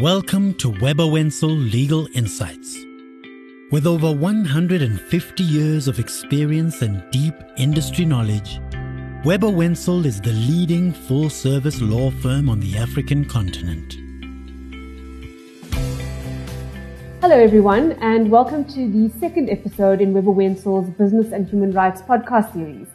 Welcome to Webber Wentzel Legal Insights. With over 150 years of experience and deep industry knowledge, Webber Wentzel is the leading full service law firm on the African continent. Hello, everyone, and welcome to the second episode in Webber Wentzel's Business and Human Rights podcast series.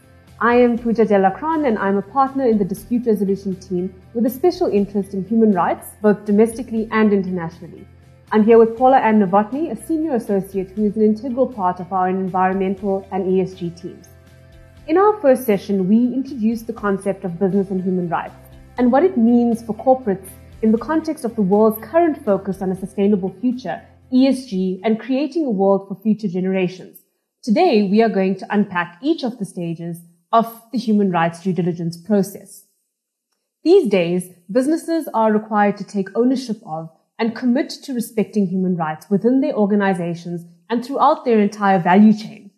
I am Pooja Delacron, and I'm a partner in the dispute resolution team with a special interest in human rights, both domestically and internationally. I'm here with Paula Ann Novotny, a senior associate who is an integral part of our environmental and ESG teams. In our first session, we introduced the concept of business and human rights and what it means for corporates in the context of the world's current focus on a sustainable future, ESG, and creating a world for future generations. Today, we are going to unpack each of the stages of the human rights due diligence process. These days, businesses are required to take ownership of and commit to respecting human rights within their organizations and throughout their entire value chain.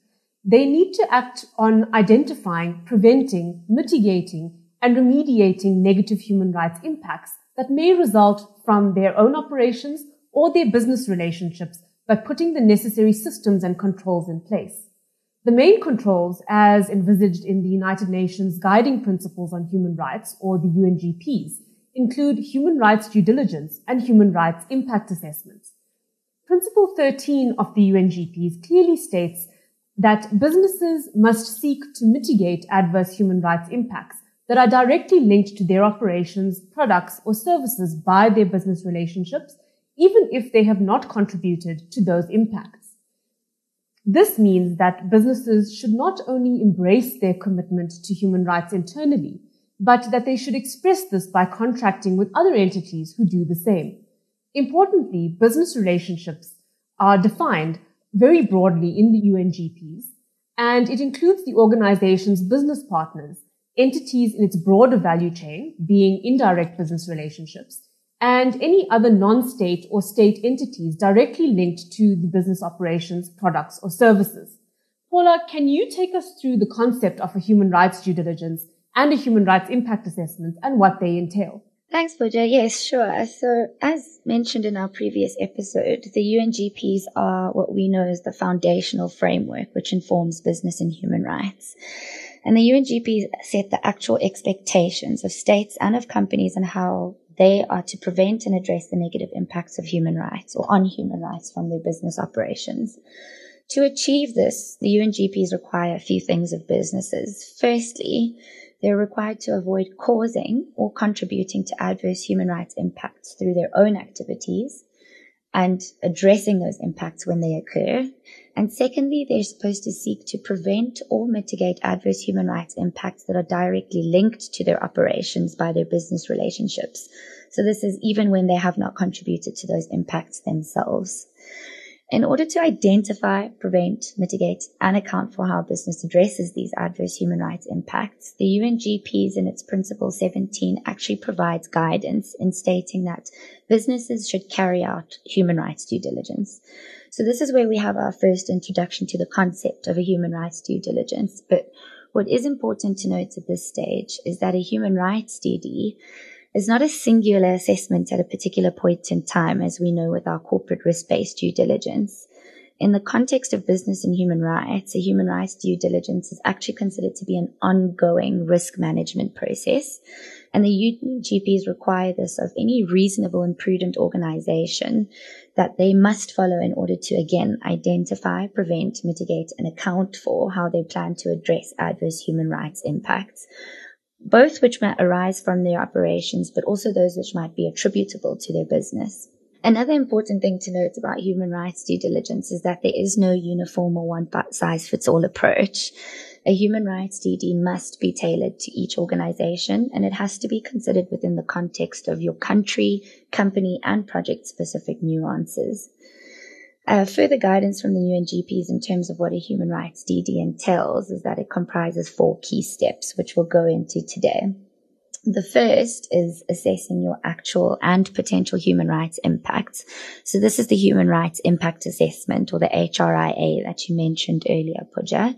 They need to act on identifying, preventing, mitigating, and remediating negative human rights impacts that may result from their own operations or their business relationships by putting the necessary systems and controls in place. The main controls, as envisaged in the United Nations Guiding Principles on Human Rights, or the UNGPs, include human rights due diligence and human rights impact assessments. Principle 13 of the UNGPs clearly states that businesses must seek to mitigate adverse human rights impacts that are directly linked to their operations, products, or services by their business relationships, even if they have not contributed to those impacts. This means that businesses should not only embrace their commitment to human rights internally, but that they should express this by contracting with other entities who do the same. Importantly, business relationships are defined very broadly in the UNGPs, and it includes the organization's business partners, entities in its broader value chain, being indirect business relationships, and any other non-state or state entities directly linked to the business operations, products, or services. Paula, can you take us through the concept of a human rights due diligence and a human rights impact assessment and what they entail? Thanks, Pooja. Yes, sure. So, as mentioned in our previous episode, the UNGPs are what we know as the foundational framework which informs business and human rights. And the UNGPs set the actual expectations of states and of companies and how they are to prevent and address the negative impacts of human rights or on human rights from their business operations. To achieve this, the UNGPs require a few things of businesses. Firstly, they're required to avoid causing or contributing to adverse human rights impacts through their own activities and addressing those impacts when they occur. And secondly, they're supposed to seek to prevent or mitigate adverse human rights impacts that are directly linked to their operations by their business relationships. So this is even when they have not contributed to those impacts themselves. In order to identify, prevent, mitigate, and account for how business addresses these adverse human rights impacts, the UNGPs in its Principle 17 actually provides guidance in stating that businesses should carry out human rights due diligence. So this is where we have our first introduction to the concept of a human rights due diligence. But what is important to note at this stage is that a human rights DD is not a singular assessment at a particular point in time, as we know with our corporate risk-based due diligence. In the context of business and human rights, a human rights due diligence is actually considered to be an ongoing risk management process. And the UNGPs require this of any reasonable and prudent organization that they must follow in order to again identify, prevent, mitigate, and account for how they plan to address adverse human rights impacts both which might arise from their operations, but also those which might be attributable to their business. Another important thing to note about human rights due diligence is that there is no uniform or one size fits all approach. A human rights DD must be tailored to each organization and it has to be considered within the context of your country, company, and project specific nuances. Uh, further guidance from the UNGPs in terms of what a human rights DD entails is that it comprises four key steps, which we'll go into today. The first is assessing your actual and potential human rights impacts. So this is the human rights impact assessment or the HRIA that you mentioned earlier, Pooja.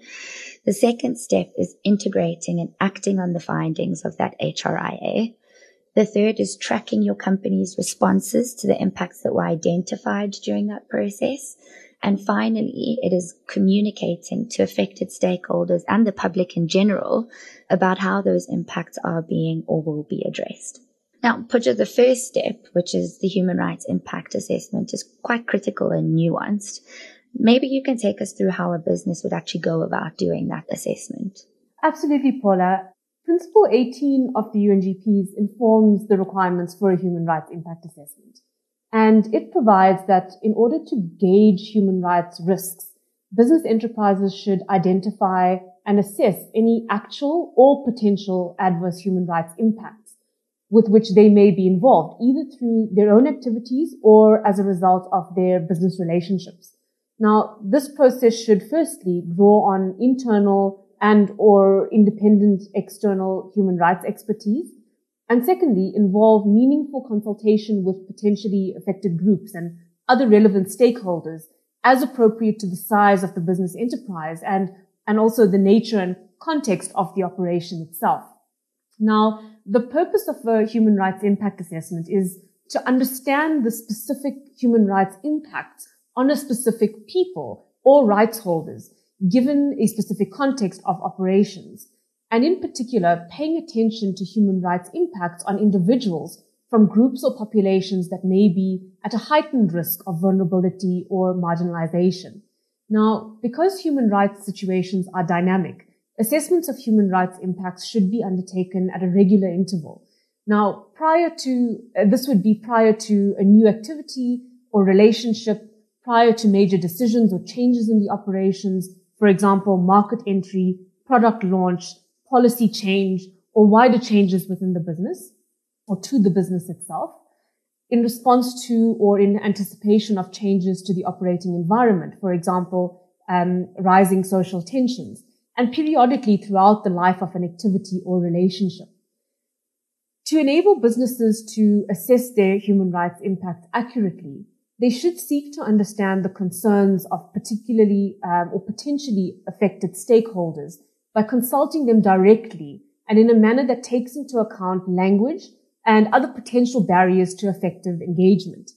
The second step is integrating and acting on the findings of that HRIA. The third is tracking your company's responses to the impacts that were identified during that process. And finally, it is communicating to affected stakeholders and the public in general about how those impacts are being or will be addressed. Now, Pooja, the first step, which is the human rights impact assessment, is quite critical and nuanced. Maybe you can take us through how a business would actually go about doing that assessment. Absolutely, Paula. Principle 18 of the UNGPs informs the requirements for a human rights impact assessment. And it provides that in order to gauge human rights risks, business enterprises should identify and assess any actual or potential adverse human rights impacts with which they may be involved, either through their own activities or as a result of their business relationships. Now, this process should firstly draw on internal and or independent external human rights expertise and secondly, involve meaningful consultation with potentially affected groups and other relevant stakeholders as appropriate to the size of the business enterprise and, and also the nature and context of the operation itself. Now, the purpose of a human rights impact assessment is to understand the specific human rights impacts on a specific people or rights holders given a specific context of operations and in particular paying attention to human rights impacts on individuals from groups or populations that may be at a heightened risk of vulnerability or marginalization. Now, because human rights situations are dynamic, assessments of human rights impacts should be undertaken at a regular interval. Now, prior to, uh, this would be prior to a new activity or relationship, prior to major decisions or changes in the operations, for example, market entry, product launch, policy change or wider changes within the business or to the business itself in response to or in anticipation of changes to the operating environment. For example, um, rising social tensions and periodically throughout the life of an activity or relationship. To enable businesses to assess their human rights impact accurately, they should seek to understand the concerns of particularly um, or potentially affected stakeholders by consulting them directly and in a manner that takes into account language and other potential barriers to effective engagement.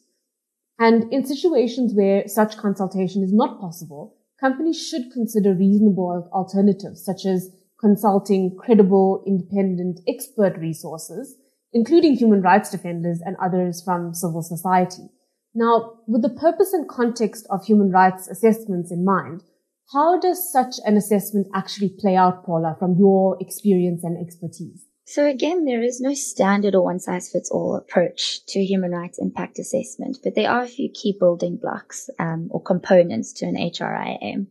And in situations where such consultation is not possible, companies should consider reasonable alternatives such as consulting credible, independent expert resources, including human rights defenders and others from civil society. Now, with the purpose and context of human rights assessments in mind, how does such an assessment actually play out, Paula, from your experience and expertise? So again, there is no standard or one size fits all approach to human rights impact assessment, but there are a few key building blocks um, or components to an HRIA.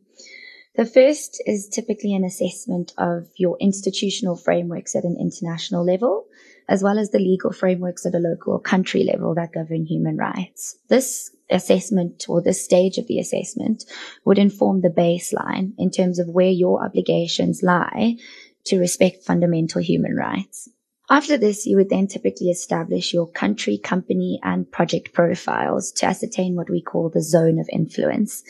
The first is typically an assessment of your institutional frameworks at an international level, as well as the legal frameworks at a local or country level that govern human rights. This assessment or this stage of the assessment would inform the baseline in terms of where your obligations lie to respect fundamental human rights. After this, you would then typically establish your country, company, and project profiles to ascertain what we call the zone of influence.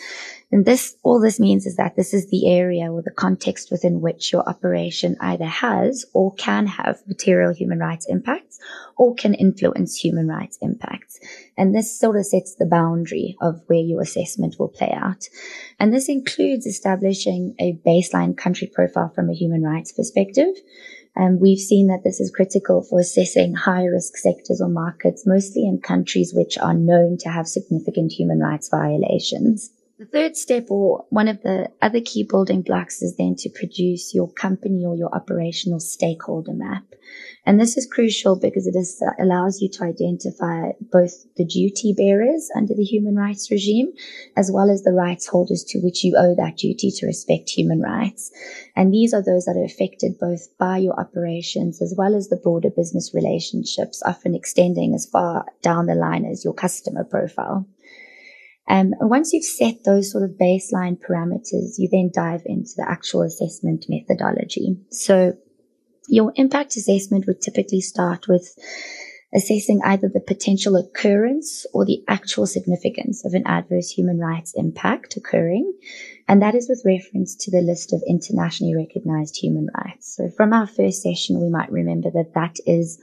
And this, all this means is that this is the area or the context within which your operation either has or can have material human rights impacts or can influence human rights impacts. And this sort of sets the boundary of where your assessment will play out. And this includes establishing a baseline country profile from a human rights perspective and we've seen that this is critical for assessing high risk sectors or markets, mostly in countries which are known to have significant human rights violations. The third step or one of the other key building blocks is then to produce your company or your operational stakeholder map. And this is crucial because it is, uh, allows you to identify both the duty bearers under the human rights regime, as well as the rights holders to which you owe that duty to respect human rights. And these are those that are affected both by your operations as well as the broader business relationships, often extending as far down the line as your customer profile. Um, once you've set those sort of baseline parameters, you then dive into the actual assessment methodology. So your impact assessment would typically start with assessing either the potential occurrence or the actual significance of an adverse human rights impact occurring. And that is with reference to the list of internationally recognized human rights. So from our first session, we might remember that that is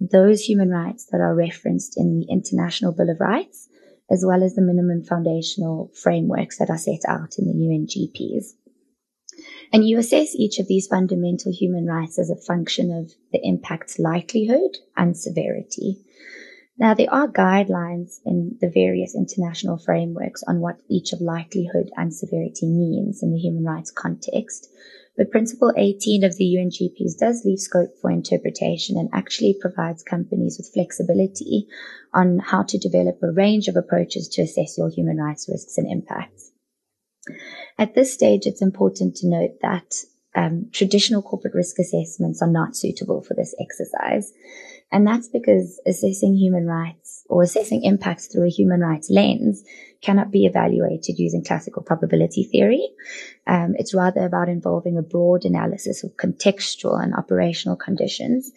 those human rights that are referenced in the International Bill of Rights, as well as the minimum foundational frameworks that are set out in the UNGPs. And you assess each of these fundamental human rights as a function of the impact's likelihood and severity. Now, there are guidelines in the various international frameworks on what each of likelihood and severity means in the human rights context. But Principle 18 of the UNGPs does leave scope for interpretation and actually provides companies with flexibility on how to develop a range of approaches to assess your human rights risks and impacts. At this stage, it's important to note that um, traditional corporate risk assessments are not suitable for this exercise. And that's because assessing human rights or assessing impacts through a human rights lens cannot be evaluated using classical probability theory. Um, it's rather about involving a broad analysis of contextual and operational conditions.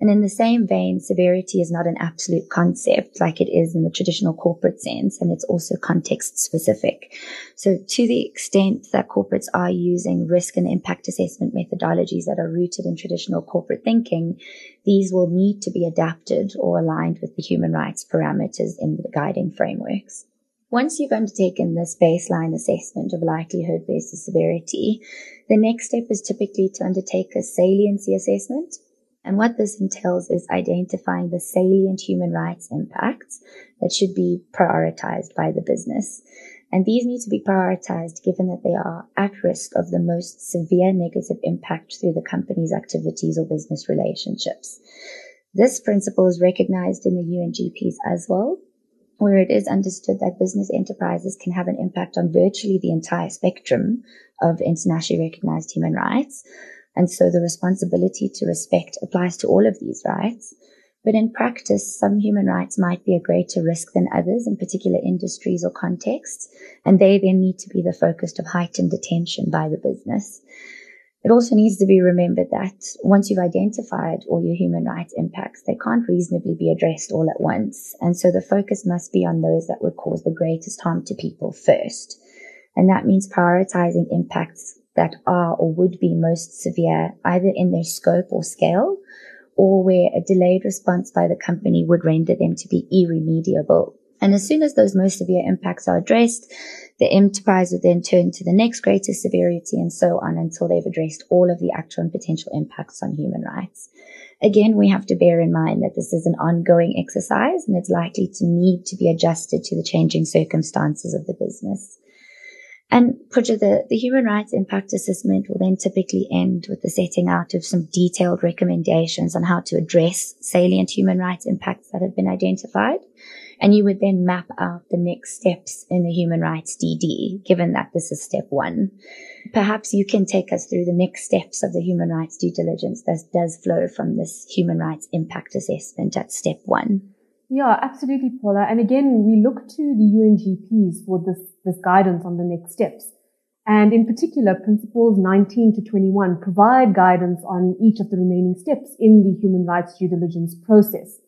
And in the same vein, severity is not an absolute concept like it is in the traditional corporate sense, and it's also context specific. So to the extent that corporates are using risk and impact assessment methodologies that are rooted in traditional corporate thinking, these will need to be adapted or aligned with the human rights parameters in the guiding frameworks. Once you've undertaken this baseline assessment of likelihood versus severity, the next step is typically to undertake a saliency assessment. And what this entails is identifying the salient human rights impacts that should be prioritized by the business. And these need to be prioritized given that they are at risk of the most severe negative impact through the company's activities or business relationships. This principle is recognized in the UNGPs as well, where it is understood that business enterprises can have an impact on virtually the entire spectrum of internationally recognized human rights. And so the responsibility to respect applies to all of these rights. But in practice, some human rights might be a greater risk than others in particular industries or contexts, and they then need to be the focus of heightened attention by the business. It also needs to be remembered that once you've identified all your human rights impacts, they can't reasonably be addressed all at once. And so the focus must be on those that would cause the greatest harm to people first. And that means prioritizing impacts that are or would be most severe, either in their scope or scale, or where a delayed response by the company would render them to be irremediable. And as soon as those most severe impacts are addressed, the enterprise would then turn to the next greatest severity and so on until they've addressed all of the actual and potential impacts on human rights. Again, we have to bear in mind that this is an ongoing exercise and it's likely to need to be adjusted to the changing circumstances of the business. And Pooja, the, the human rights impact assessment will then typically end with the setting out of some detailed recommendations on how to address salient human rights impacts that have been identified. And you would then map out the next steps in the human rights DD, given that this is step one. Perhaps you can take us through the next steps of the human rights due diligence that does flow from this human rights impact assessment at step one. Yeah, absolutely, Paula. And again, we look to the UNGPs for this, this guidance on the next steps. And in particular, principles 19 to 21 provide guidance on each of the remaining steps in the human rights due diligence process.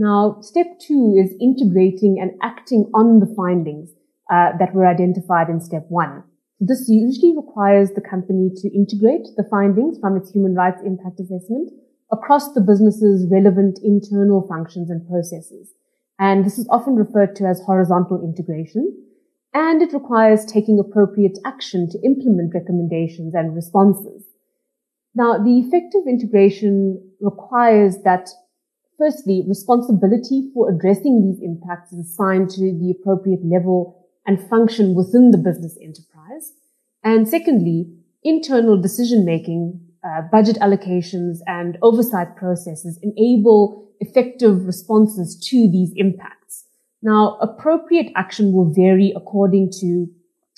Now, step two is integrating and acting on the findings uh, that were identified in step one. This usually requires the company to integrate the findings from its human rights impact assessment across the business's relevant internal functions and processes. And this is often referred to as horizontal integration. And it requires taking appropriate action to implement recommendations and responses. Now, the effective integration requires that firstly, responsibility for addressing these impacts is assigned to the appropriate level and function within the business enterprise. And secondly, internal decision making uh, budget allocations and oversight processes enable effective responses to these impacts. Now, appropriate action will vary according to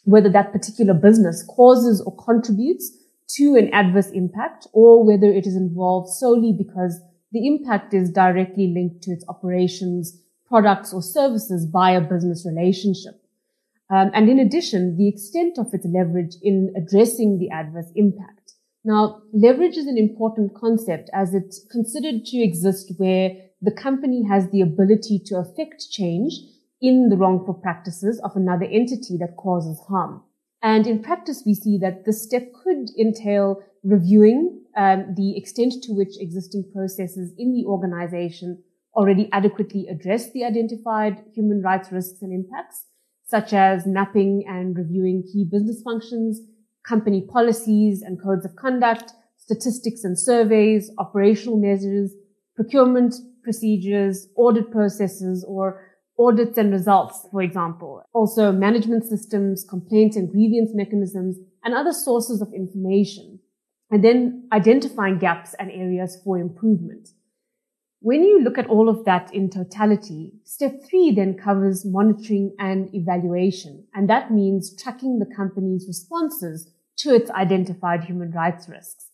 whether that particular business causes or contributes to an adverse impact or whether it is involved solely because the impact is directly linked to its operations, products or services by a business relationship. Um, and in addition, the extent of its leverage in addressing the adverse impact. Now, leverage is an important concept as it's considered to exist where the company has the ability to affect change in the wrongful practices of another entity that causes harm. And in practice, we see that this step could entail reviewing um, the extent to which existing processes in the organization already adequately address the identified human rights risks and impacts, such as mapping and reviewing key business functions, company policies and codes of conduct, statistics and surveys, operational measures, procurement procedures, audit processes, or audits and results, for example. Also management systems, complaint and grievance mechanisms, and other sources of information. And then identifying gaps and areas for improvement. When you look at all of that in totality, step three then covers monitoring and evaluation. And that means tracking the company's responses to its identified human rights risks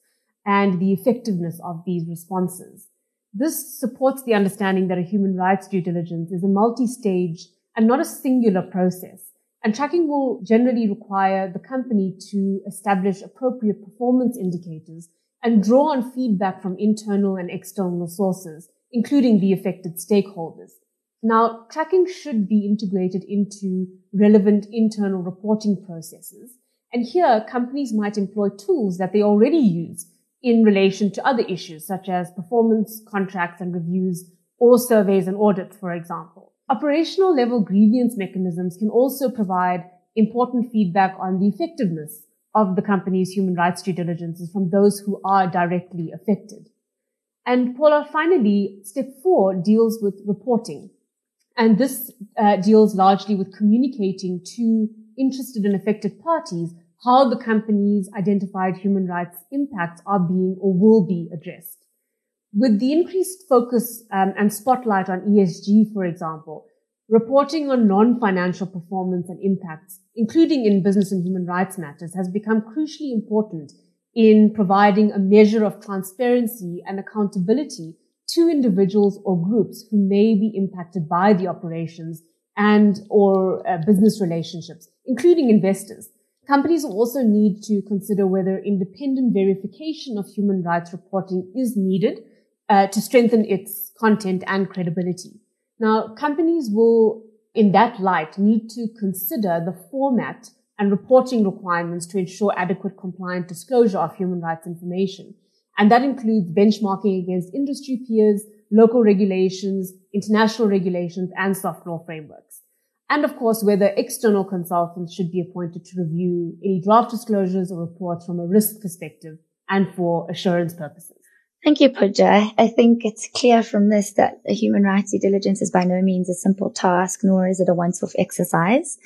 and the effectiveness of these responses. This supports the understanding that a human rights due diligence is a multi-stage and not a singular process. And tracking will generally require the company to establish appropriate performance indicators and draw on feedback from internal and external sources, including the affected stakeholders. Now, tracking should be integrated into relevant internal reporting processes. And here, companies might employ tools that they already use in relation to other issues such as performance contracts and reviews or surveys and audits, for example. Operational level grievance mechanisms can also provide important feedback on the effectiveness of the company's human rights due diligences from those who are directly affected. And Paula, finally, step four deals with reporting. And this uh, deals largely with communicating to interested and affected parties how the company's identified human rights impacts are being or will be addressed. With the increased focus um, and spotlight on ESG, for example, reporting on non-financial performance and impacts, including in business and human rights matters, has become crucially important in providing a measure of transparency and accountability to individuals or groups who may be impacted by the operations and or uh, business relationships, including investors. Companies also need to consider whether independent verification of human rights reporting is needed uh, to strengthen its content and credibility. Now, companies will, in that light, need to consider the format and reporting requirements to ensure adequate compliant disclosure of human rights information. And that includes benchmarking against industry peers, local regulations, international regulations, and soft law frameworks. And of course, whether external consultants should be appointed to review any draft disclosures or reports from a risk perspective and for assurance purposes. Thank you, Pooja. I think it's clear from this that human rights due diligence is by no means a simple task, nor is it a once-off exercise.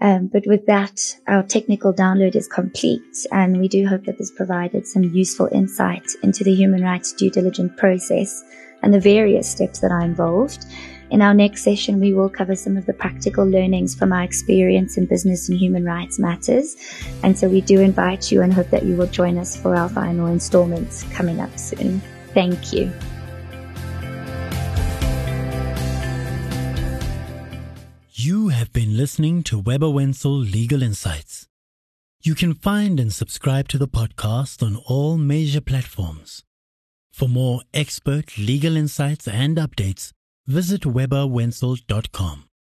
Um, but with that, our technical download is complete, and we do hope that this provided some useful insight into the human rights due diligence process and the various steps that are involved. In our next session, we will cover some of the practical learnings from our experience in business and human rights matters. And so we do invite you and hope that you will join us for our final installments coming up soon. Thank you. You have been listening to Webber Wentzel Legal Insights. You can find and subscribe to the podcast on all major platforms. For more expert legal insights and updates, visit webberwentzel.com.